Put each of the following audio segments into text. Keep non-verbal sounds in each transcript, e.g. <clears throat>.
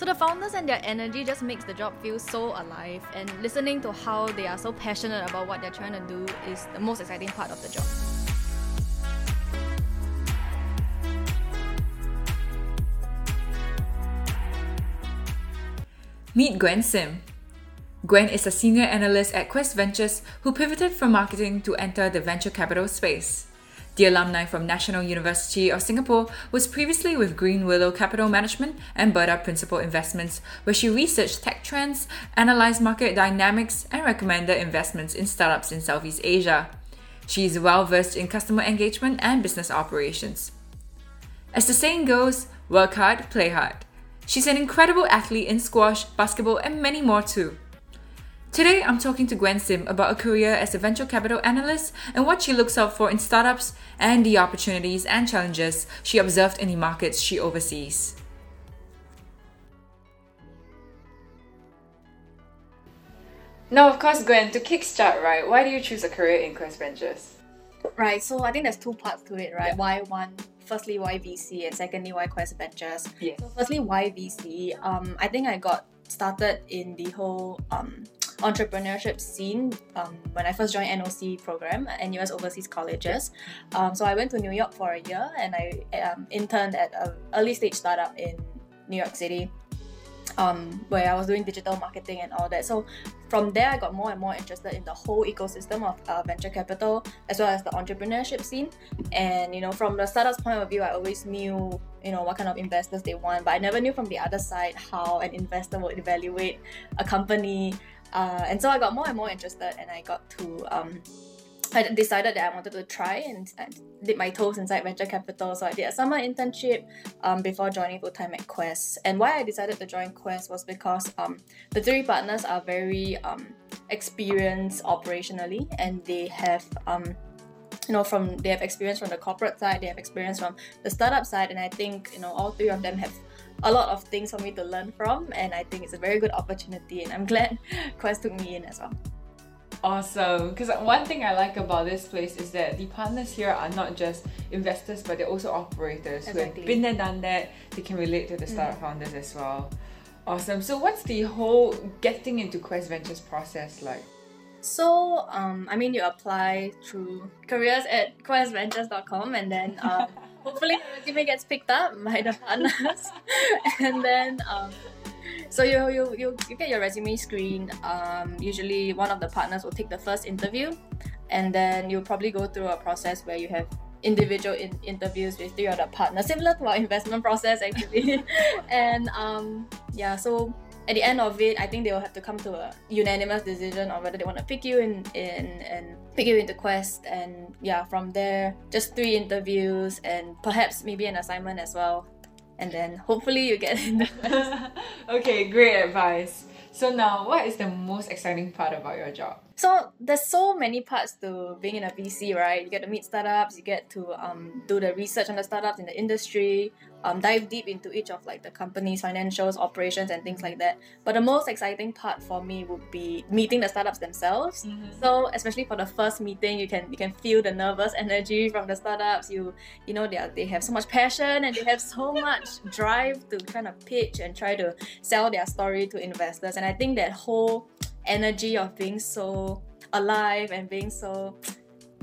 So the founders and their energy just makes the job feel so alive and listening to how they are so passionate about what they're trying to do is the most exciting part of the job. Meet Gwen Sim. Gwen is a senior analyst at Quest Ventures who pivoted from marketing to enter the venture capital space. The alumni from National University of Singapore was previously with Green Willow Capital Management and Berda Principal Investments, where she researched tech trends, analyzed market dynamics, and recommended investments in startups in Southeast Asia. She is well versed in customer engagement and business operations. As the saying goes, work hard, play hard. She's an incredible athlete in squash, basketball, and many more too. Today, I'm talking to Gwen Sim about a career as a venture capital analyst and what she looks out for in startups and the opportunities and challenges she observed in the markets she oversees. Now, of course, Gwen, to kickstart, right, why do you choose a career in Quest Ventures? Right, so I think there's two parts to it, right? Why one firstly why VC and secondly why Quest Ventures. Yes. So firstly why VC? Um, I think I got started in the whole um, entrepreneurship scene um, when I first joined NOC program at NUS Overseas Colleges. Um, so I went to New York for a year and I um, interned at an early stage startup in New York City um, where I was doing digital marketing and all that. So from there, I got more and more interested in the whole ecosystem of uh, venture capital as well as the entrepreneurship scene. And you know, from the startup's point of view, I always knew you know what kind of investors they want, but I never knew from the other side how an investor would evaluate a company. Uh, and so I got more and more interested, and I got to um, I decided that I wanted to try and, dip my toes inside venture capital. So I did a summer internship um, before joining full time at Quest. And why I decided to join Quest was because um, the three partners are very um, experienced operationally and they have um, you know from they have experience from the corporate side they have experience from the startup side and i think you know all three of them have a lot of things for me to learn from and i think it's a very good opportunity and i'm <laughs> glad quest took me in as well Awesome. Because one thing I like about this place is that the partners here are not just investors, but they're also operators Exactly. who have been there, done that. They can relate to the mm. startup founders as well. Awesome. So, what's the whole getting into Quest Ventures process like? So, um, I mean, you apply through careers at questventures.com and then um, <laughs> hopefully your resume gets picked up by the partners. <laughs> and then, um, so you, you, you, you get your resume screened. Um, usually, one of the partners will take the first interview, and then you'll probably go through a process where you have individual in- interviews with three other partners, similar to our investment process actually. <laughs> and um, yeah, so at the end of it, I think they will have to come to a unanimous decision on whether they want to pick you in, in and pick you into Quest. And yeah, from there, just three interviews and perhaps maybe an assignment as well. And then hopefully you get into <laughs> Quest. okay, great advice. So, now what is the most exciting part about your job? So there's so many parts to being in a VC, right? You get to meet startups, you get to um, do the research on the startups in the industry, um, dive deep into each of like the company's financials, operations, and things like that. But the most exciting part for me would be meeting the startups themselves. So especially for the first meeting, you can you can feel the nervous energy from the startups. You you know they are, they have so much passion and they have so <laughs> much drive to kind of pitch and try to sell their story to investors. And I think that whole energy of being so alive and being so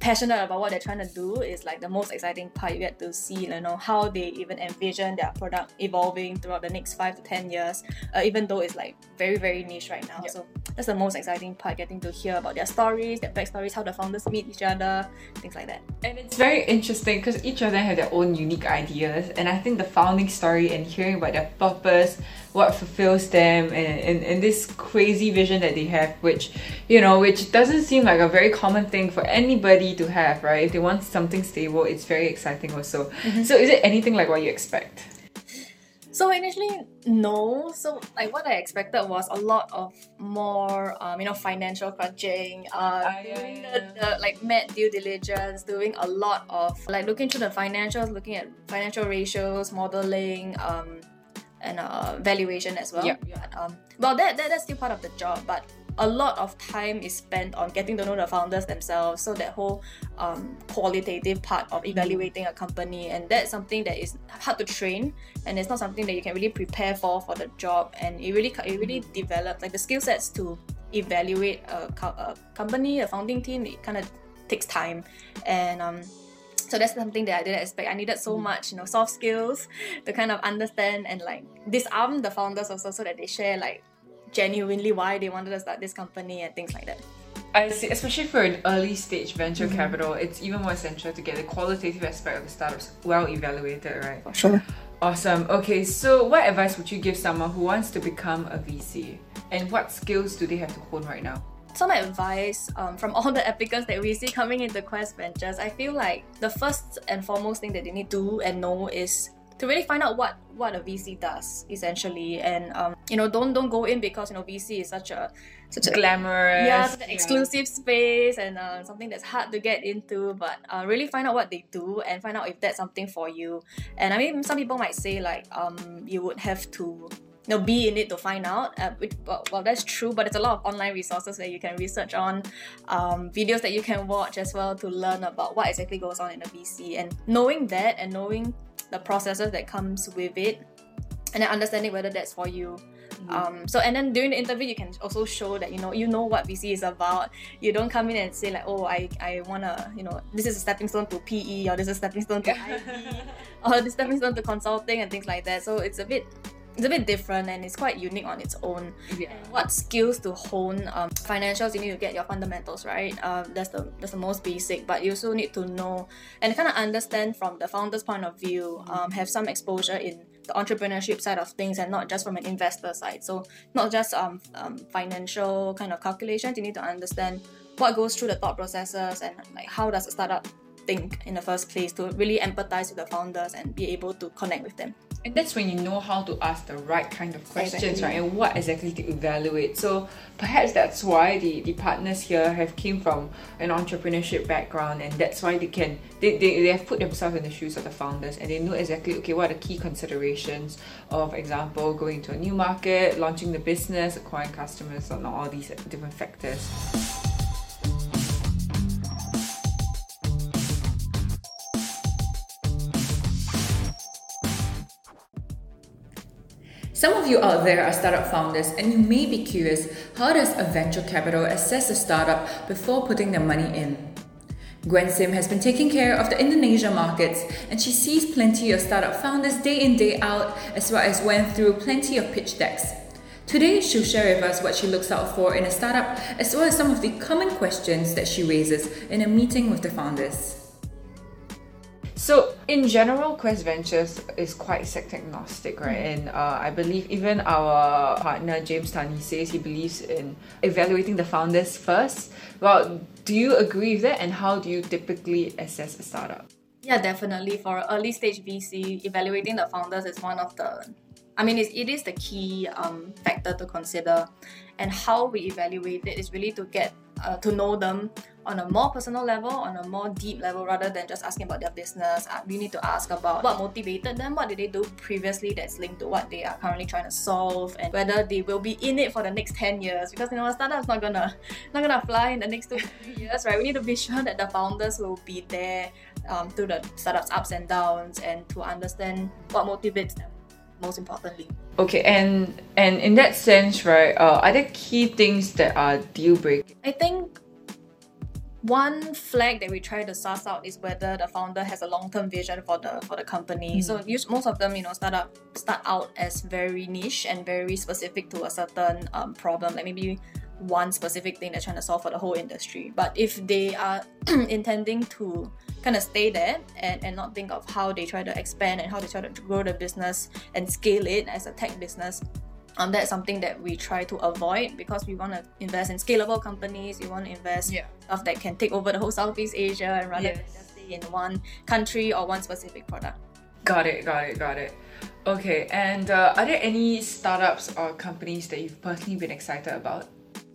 passionate about what they're trying to do is like the most exciting part. You get to see, you know, how they even envision their product evolving throughout the next five to ten years. Uh, even though it's like very very niche right now, Yep. so that's the most exciting part. Getting to hear about their stories, their backstories, how the founders meet each other, things like that. And it's very interesting because each of them have their own unique ideas. And I think the founding story and hearing about their purpose, what fulfills them, and, and, and this crazy vision that they have, which, you know, which doesn't seem like a very common thing for anybody to have, right? If they want something stable, it's very exciting also. So, is it anything like what you expect? So initially, no. So like what I expected was a lot of more, um, you know, financial crunching, uh, Ah, yeah, doing yeah, the, the like met due diligence, doing a lot of like looking through the financials, looking at financial ratios, modeling, um, and uh, valuation as well. Yep. But, um, well, that, that that's still part of the job, but a lot of time is spent on getting to know the founders themselves. So that whole um, qualitative part of evaluating a company, and that's something that is hard to train, and it's not something that you can really prepare for for the job. And it really it really develops like the skill sets to evaluate a, a company, a founding team. It kind of takes time, and um, so that's something that I didn't expect. I needed so much, you know, soft skills to kind of understand and like disarm the founders also so that they share like genuinely why they wanted to start this company and things like that. I see, especially for an early stage venture mm-hmm. capital, it's even more essential to get the qualitative aspect of the startups well evaluated, right? For sure. Awesome. Okay, so what advice would you give someone who wants to become a VC? And what skills do they have to hone right now? Some advice um, from <laughs> all the applicants that we see coming into Quest Ventures, I feel like the first and foremost thing that they need to do and know is to really find out what what a VC does essentially, and um, you know don't don't go in because you know VC is such a such a glamorous, yeah, such an exclusive yeah. space and uh, something that's hard to get into. But uh, really find out what they do and find out if that's something for you. And I mean, some people might say like um, you would have to you know, be in it to find out. Uh, which, well, well, that's true, but it's a lot of online resources that you can research on, um, videos that you can watch as well to learn about what exactly goes on in a VC. And knowing that and knowing the processes that comes with it and then understanding whether that's for you mm-hmm. um, so and then during the interview you can also show that you know you know what vc is about you don't come in and say like oh i i want to you know this is a stepping stone to pe or this is a stepping stone to IB, <laughs> or this stepping stone to consulting and things like that so it's a bit it's a bit different and it's quite unique on its own. Yeah. What skills to hone? Um, financials, you need to get your fundamentals right. Um, that's the that's the most basic. But you also need to know and kind of understand from the founder's point of view. Um, have some exposure in the entrepreneurship side of things and not just from an investor side. So not just um, um financial kind of calculations. You need to understand what goes through the thought processes and like how does a startup think in the first place to really empathize with the founders and be able to connect with them. And that's when you know how to ask the right kind of questions, exactly. right? And what exactly to evaluate. So perhaps that's why the, the partners here have came from an entrepreneurship background and that's why they can they, they, they have put themselves in the shoes of the founders and they know exactly okay what are the key considerations of example going to a new market, launching the business, acquiring customers, and all these different factors. Some of you out there are startup founders and you may be curious how does a venture capital assess a startup before putting their money in? Gwen Sim has been taking care of the Indonesia markets and she sees plenty of startup founders day in day out as well as went through plenty of pitch decks. Today, she'll share with us what she looks out for in a startup as well as some of the common questions that she raises in a meeting with the founders. So in general, Quest Ventures is quite sector agnostic, right? Mm. And uh, I believe even our partner James Tani says he believes in evaluating the founders first. Well, do you agree with that? And how do you typically assess a startup? Yeah, definitely. For early stage VC, evaluating the founders is one of the I mean, it's, it is the key um, factor to consider. And how we evaluate it is really to get uh, to know them on a more personal level, on a more deep level, rather than just asking about their business. Uh, we need to ask about what motivated them, what did they do previously that's linked to what they are currently trying to solve, and whether they will be in it for the next 10 years. Because you know, a startup's not gonna not gonna fly in the next two years, right? We need to be sure that the founders will be there um, through the startup's ups and downs and to understand what motivates them most importantly. Okay, and and in that sense, right, uh, are there key things that are deal breaking? I think one flag that we try to suss out is whether the founder has a long-term vision for the for the company. Mm. So use, most of them, you know, start up start out as very niche and very specific to a certain um, problem, like maybe one specific thing they're trying to solve for the whole industry. But if they are <clears throat> intending to kind of stay there and, and not think of how they try to expand and how they try to grow the business and scale it as a tech business, um, that's something that we try to avoid because we want to invest in scalable companies. We want to invest yeah. stuff that can take over the whole Southeast Asia and rather yes. than just stay in one country or one specific product. Got it, got it, got it. Okay, and uh, are there any startups or companies that you've personally been excited about?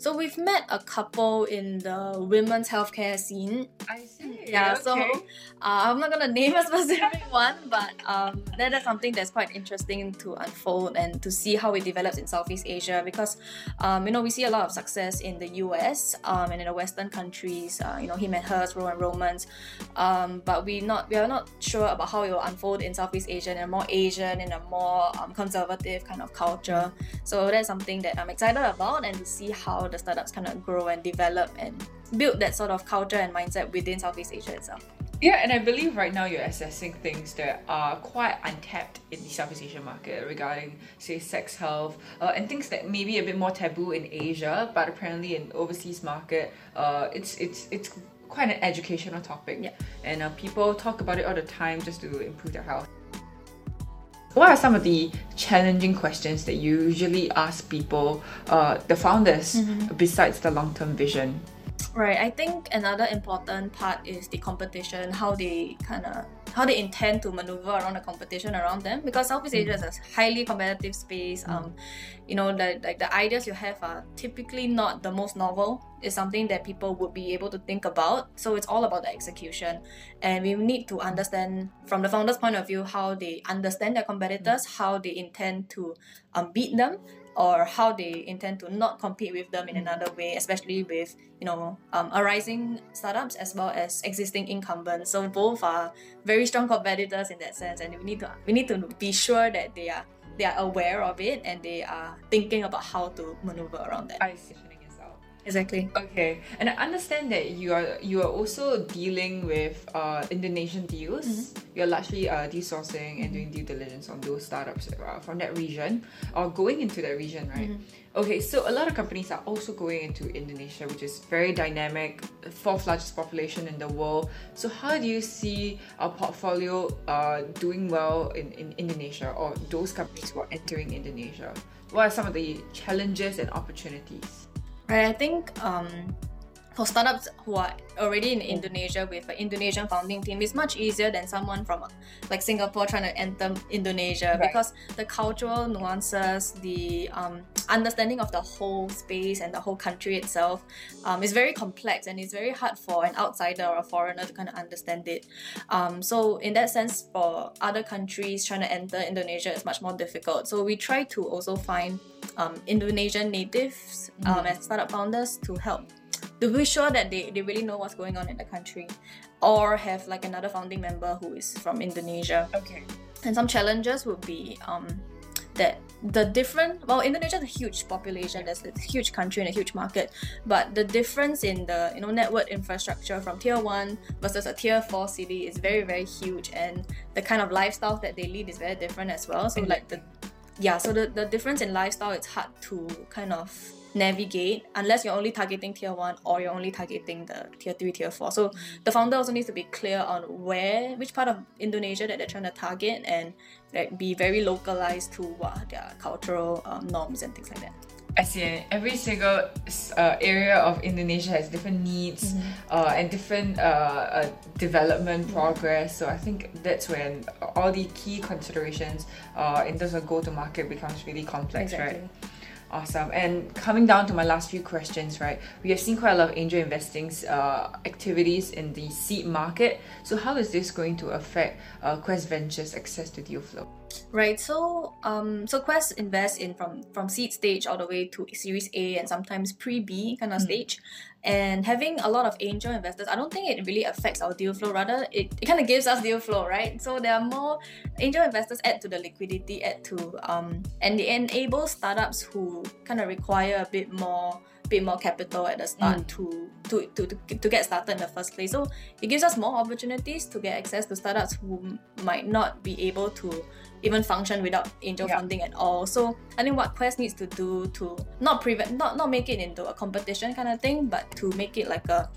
So we've met a couple in the women's healthcare scene. I see. Yeah, okay. so uh, I'm not gonna name a <laughs> specific one, but um, that is something that's quite interesting to unfold and to see how it develops in Southeast Asia because um, you know we see a lot of success in the US um, and in the Western countries. Uh, you know him and hers, Ro and Romans, um, but we not we are not sure about how it will unfold in Southeast Asia in a more Asian in a more um, conservative kind of culture. So that's something that I'm excited about and to see how the startups kind of grow and develop and build that sort of culture and mindset within Southeast Asia itself. Yeah, and I believe right now you're assessing things that are quite untapped in the Southeast Asian market regarding, say, sex health uh, and things that may be a bit more taboo in Asia, but apparently in overseas market, uh, it's it's it's quite an educational topic. Yeah. And uh, people talk about it all the time just to improve their health. What are some of the challenging questions that you usually ask people, uh, the founders, besides the long-term vision? Right. I think another important part is the competition, how they kind of how they intend to maneuver around the competition around them because Southeast Asia is a highly competitive space. Um, you know, the like the ideas you have are typically not the most novel. It's something that people would be able to think about. So it's all about the execution, and we need to understand from the founder's point of view how they understand their competitors, how they intend to um, beat them, or how they intend to not compete with them in another way, especially with you know um, arising startups as well as existing incumbents. So both are very strong competitors in that sense, and we need to we need to be sure that they are they are aware of it and they are thinking about how to maneuver around that. I see. Exactly. Okay, and I understand that you are you are also dealing with uh, Indonesian deals. You're largely uh, desourcing and doing due diligence on those startups uh, from that region or going into that region, right? Okay, so a lot of companies are also going into Indonesia, which is very dynamic, fourth largest population in the world. So how do you see our portfolio uh, doing well in, in Indonesia or those companies who are entering Indonesia? What are some of the challenges and opportunities? I think um, for startups who are already in Indonesia with an Indonesian founding team, it's much easier than someone from like Singapore trying to enter Indonesia Right. because the cultural nuances, the um, understanding of the whole space and the whole country itself um, is very complex and it's very hard for an outsider or a foreigner to kind of understand it. Um, so in that sense, for other countries trying to enter Indonesia is much more difficult. So we try to also find um, Indonesian natives um, as startup founders to help to be sure that they, they really know what's going on in the country or have like another founding member who is from Indonesia. Okay. And some challenges would be um, that the different well Indonesia is a huge population, there's a huge country and a huge market, but the difference in the you know network infrastructure from tier one versus a tier four city is very, very huge and the kind of lifestyle that they lead is very different as well. So like the yeah, so the, the difference in lifestyle it's hard to kind of navigate unless you're only targeting tier one or you're only targeting the tier three, tier four. So the founder also needs to be clear on where, which part of Indonesia that they're trying to target and like be very localized to what their cultural um, norms and things like that. I see. Every single uh, area of Indonesia has different needs uh, and different uh, uh, development progress. So I think that's when all the key considerations uh, in terms of go to market becomes really complex, right? Awesome. And coming down to my last few questions, right? We have seen quite a lot of angel investing uh, activities in the seed market. So how is this going to affect uh, Quest Ventures' access to deal flow? Right. So um so Quest invests in from from seed stage all the way to Series A and sometimes pre B kind of stage. And having a lot of angel investors, I don't think it really affects our deal flow. Rather, it, it kind of gives us deal flow, right? So there are more angel investors add to the liquidity, add to um and they enable startups who kind of require a bit more bit more capital at the start mm. to, to, to, to, to get started in the first place. So it gives us more opportunities to get access to startups who might not be able to even function without angel Yeah. funding at all. So I think what Quest needs to do to not prevent not not make it into a competition kind of thing, but to make it like a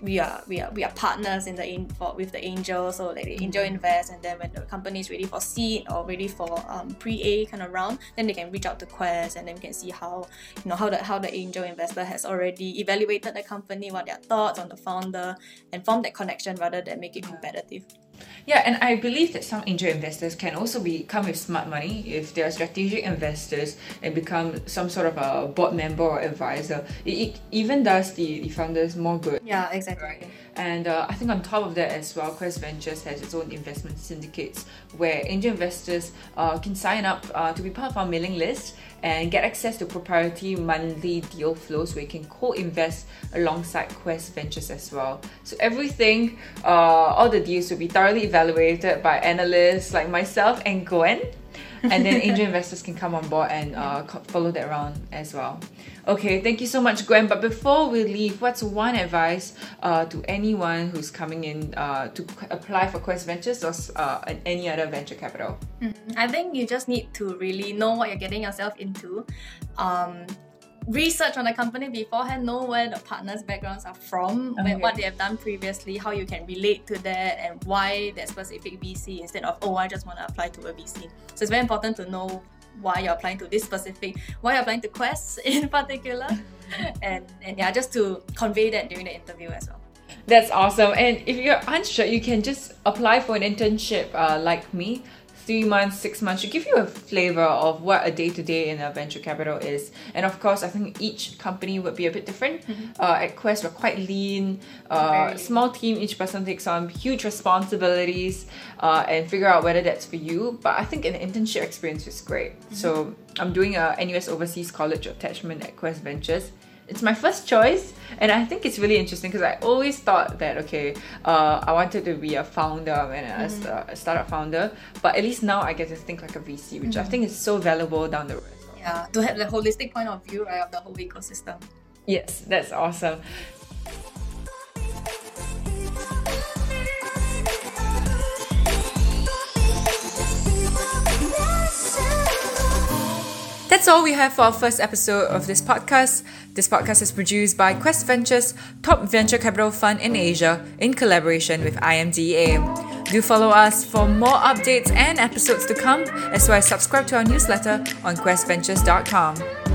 we are we are we are partners in the in for with the angel so like the angel invest and then when the company is ready for seed or ready for um, pre-A kind of round then they can reach out to Quest and then we can see how you know how the how the angel investor has already evaluated the company what their thoughts on the founder and form that connection rather than make it competitive Yeah, and I believe that some angel investors can also be come with smart money if they are strategic investors and become some sort of a board member or advisor. It, it even does the, the founders more good. Yeah, exactly. Right. And uh, I think on top of that as well, Quest Ventures has its own investment syndicates where angel investors uh, can sign up uh, to be part of our mailing list and get access to proprietary monthly deal flows where you can co-invest alongside Quest Ventures as well. So everything, uh, all the deals will be thoroughly evaluated by analysts like myself and Gwen and then angel investors can come on board and uh, follow that around as well. Okay, thank you so much, Gwen. But before we leave, what's one advice uh, to anyone who's coming in uh, to apply for Quest Ventures or uh, any other venture capital? Mm-hmm. I think you just need to really know what you're getting yourself into. Um, research on the company beforehand, know where the partners' backgrounds are from, okay. what they have done previously, how you can relate to that, and why that specific VC instead of, oh, I just want to apply to a VC. So it's very important to know why you're applying to this specific, why you're applying to Quest <laughs> in particular, <laughs> and, and yeah, just to convey that during the interview as well. That's awesome. And if you're unsure, you can just apply for an internship uh, like me three months, six months to give you a flavor of what a day to day in a venture capital is. And of course, I think each company would be a bit different. Mm-hmm. Uh, at Quest, we're quite lean, uh, small team, each person takes on huge responsibilities uh, and figure out whether that's for you. But I think an internship experience is great. Mm-hmm. So I'm doing a NUS Overseas College attachment at Quest Ventures it's my first choice and i think it's really interesting because i always thought that okay uh, i wanted to be a founder and mm-hmm. a, a, startup founder but at least now i get to think like a vc which mm-hmm. i think is so valuable down the road yeah to have the holistic point of view right of the whole ecosystem yes that's awesome That's all we have for our first episode of this podcast. This podcast is produced by Quest Ventures, top venture capital fund in Asia, in collaboration with IMDA. Do follow us for more updates and episodes to come, as well as subscribe to our newsletter on questventures.com.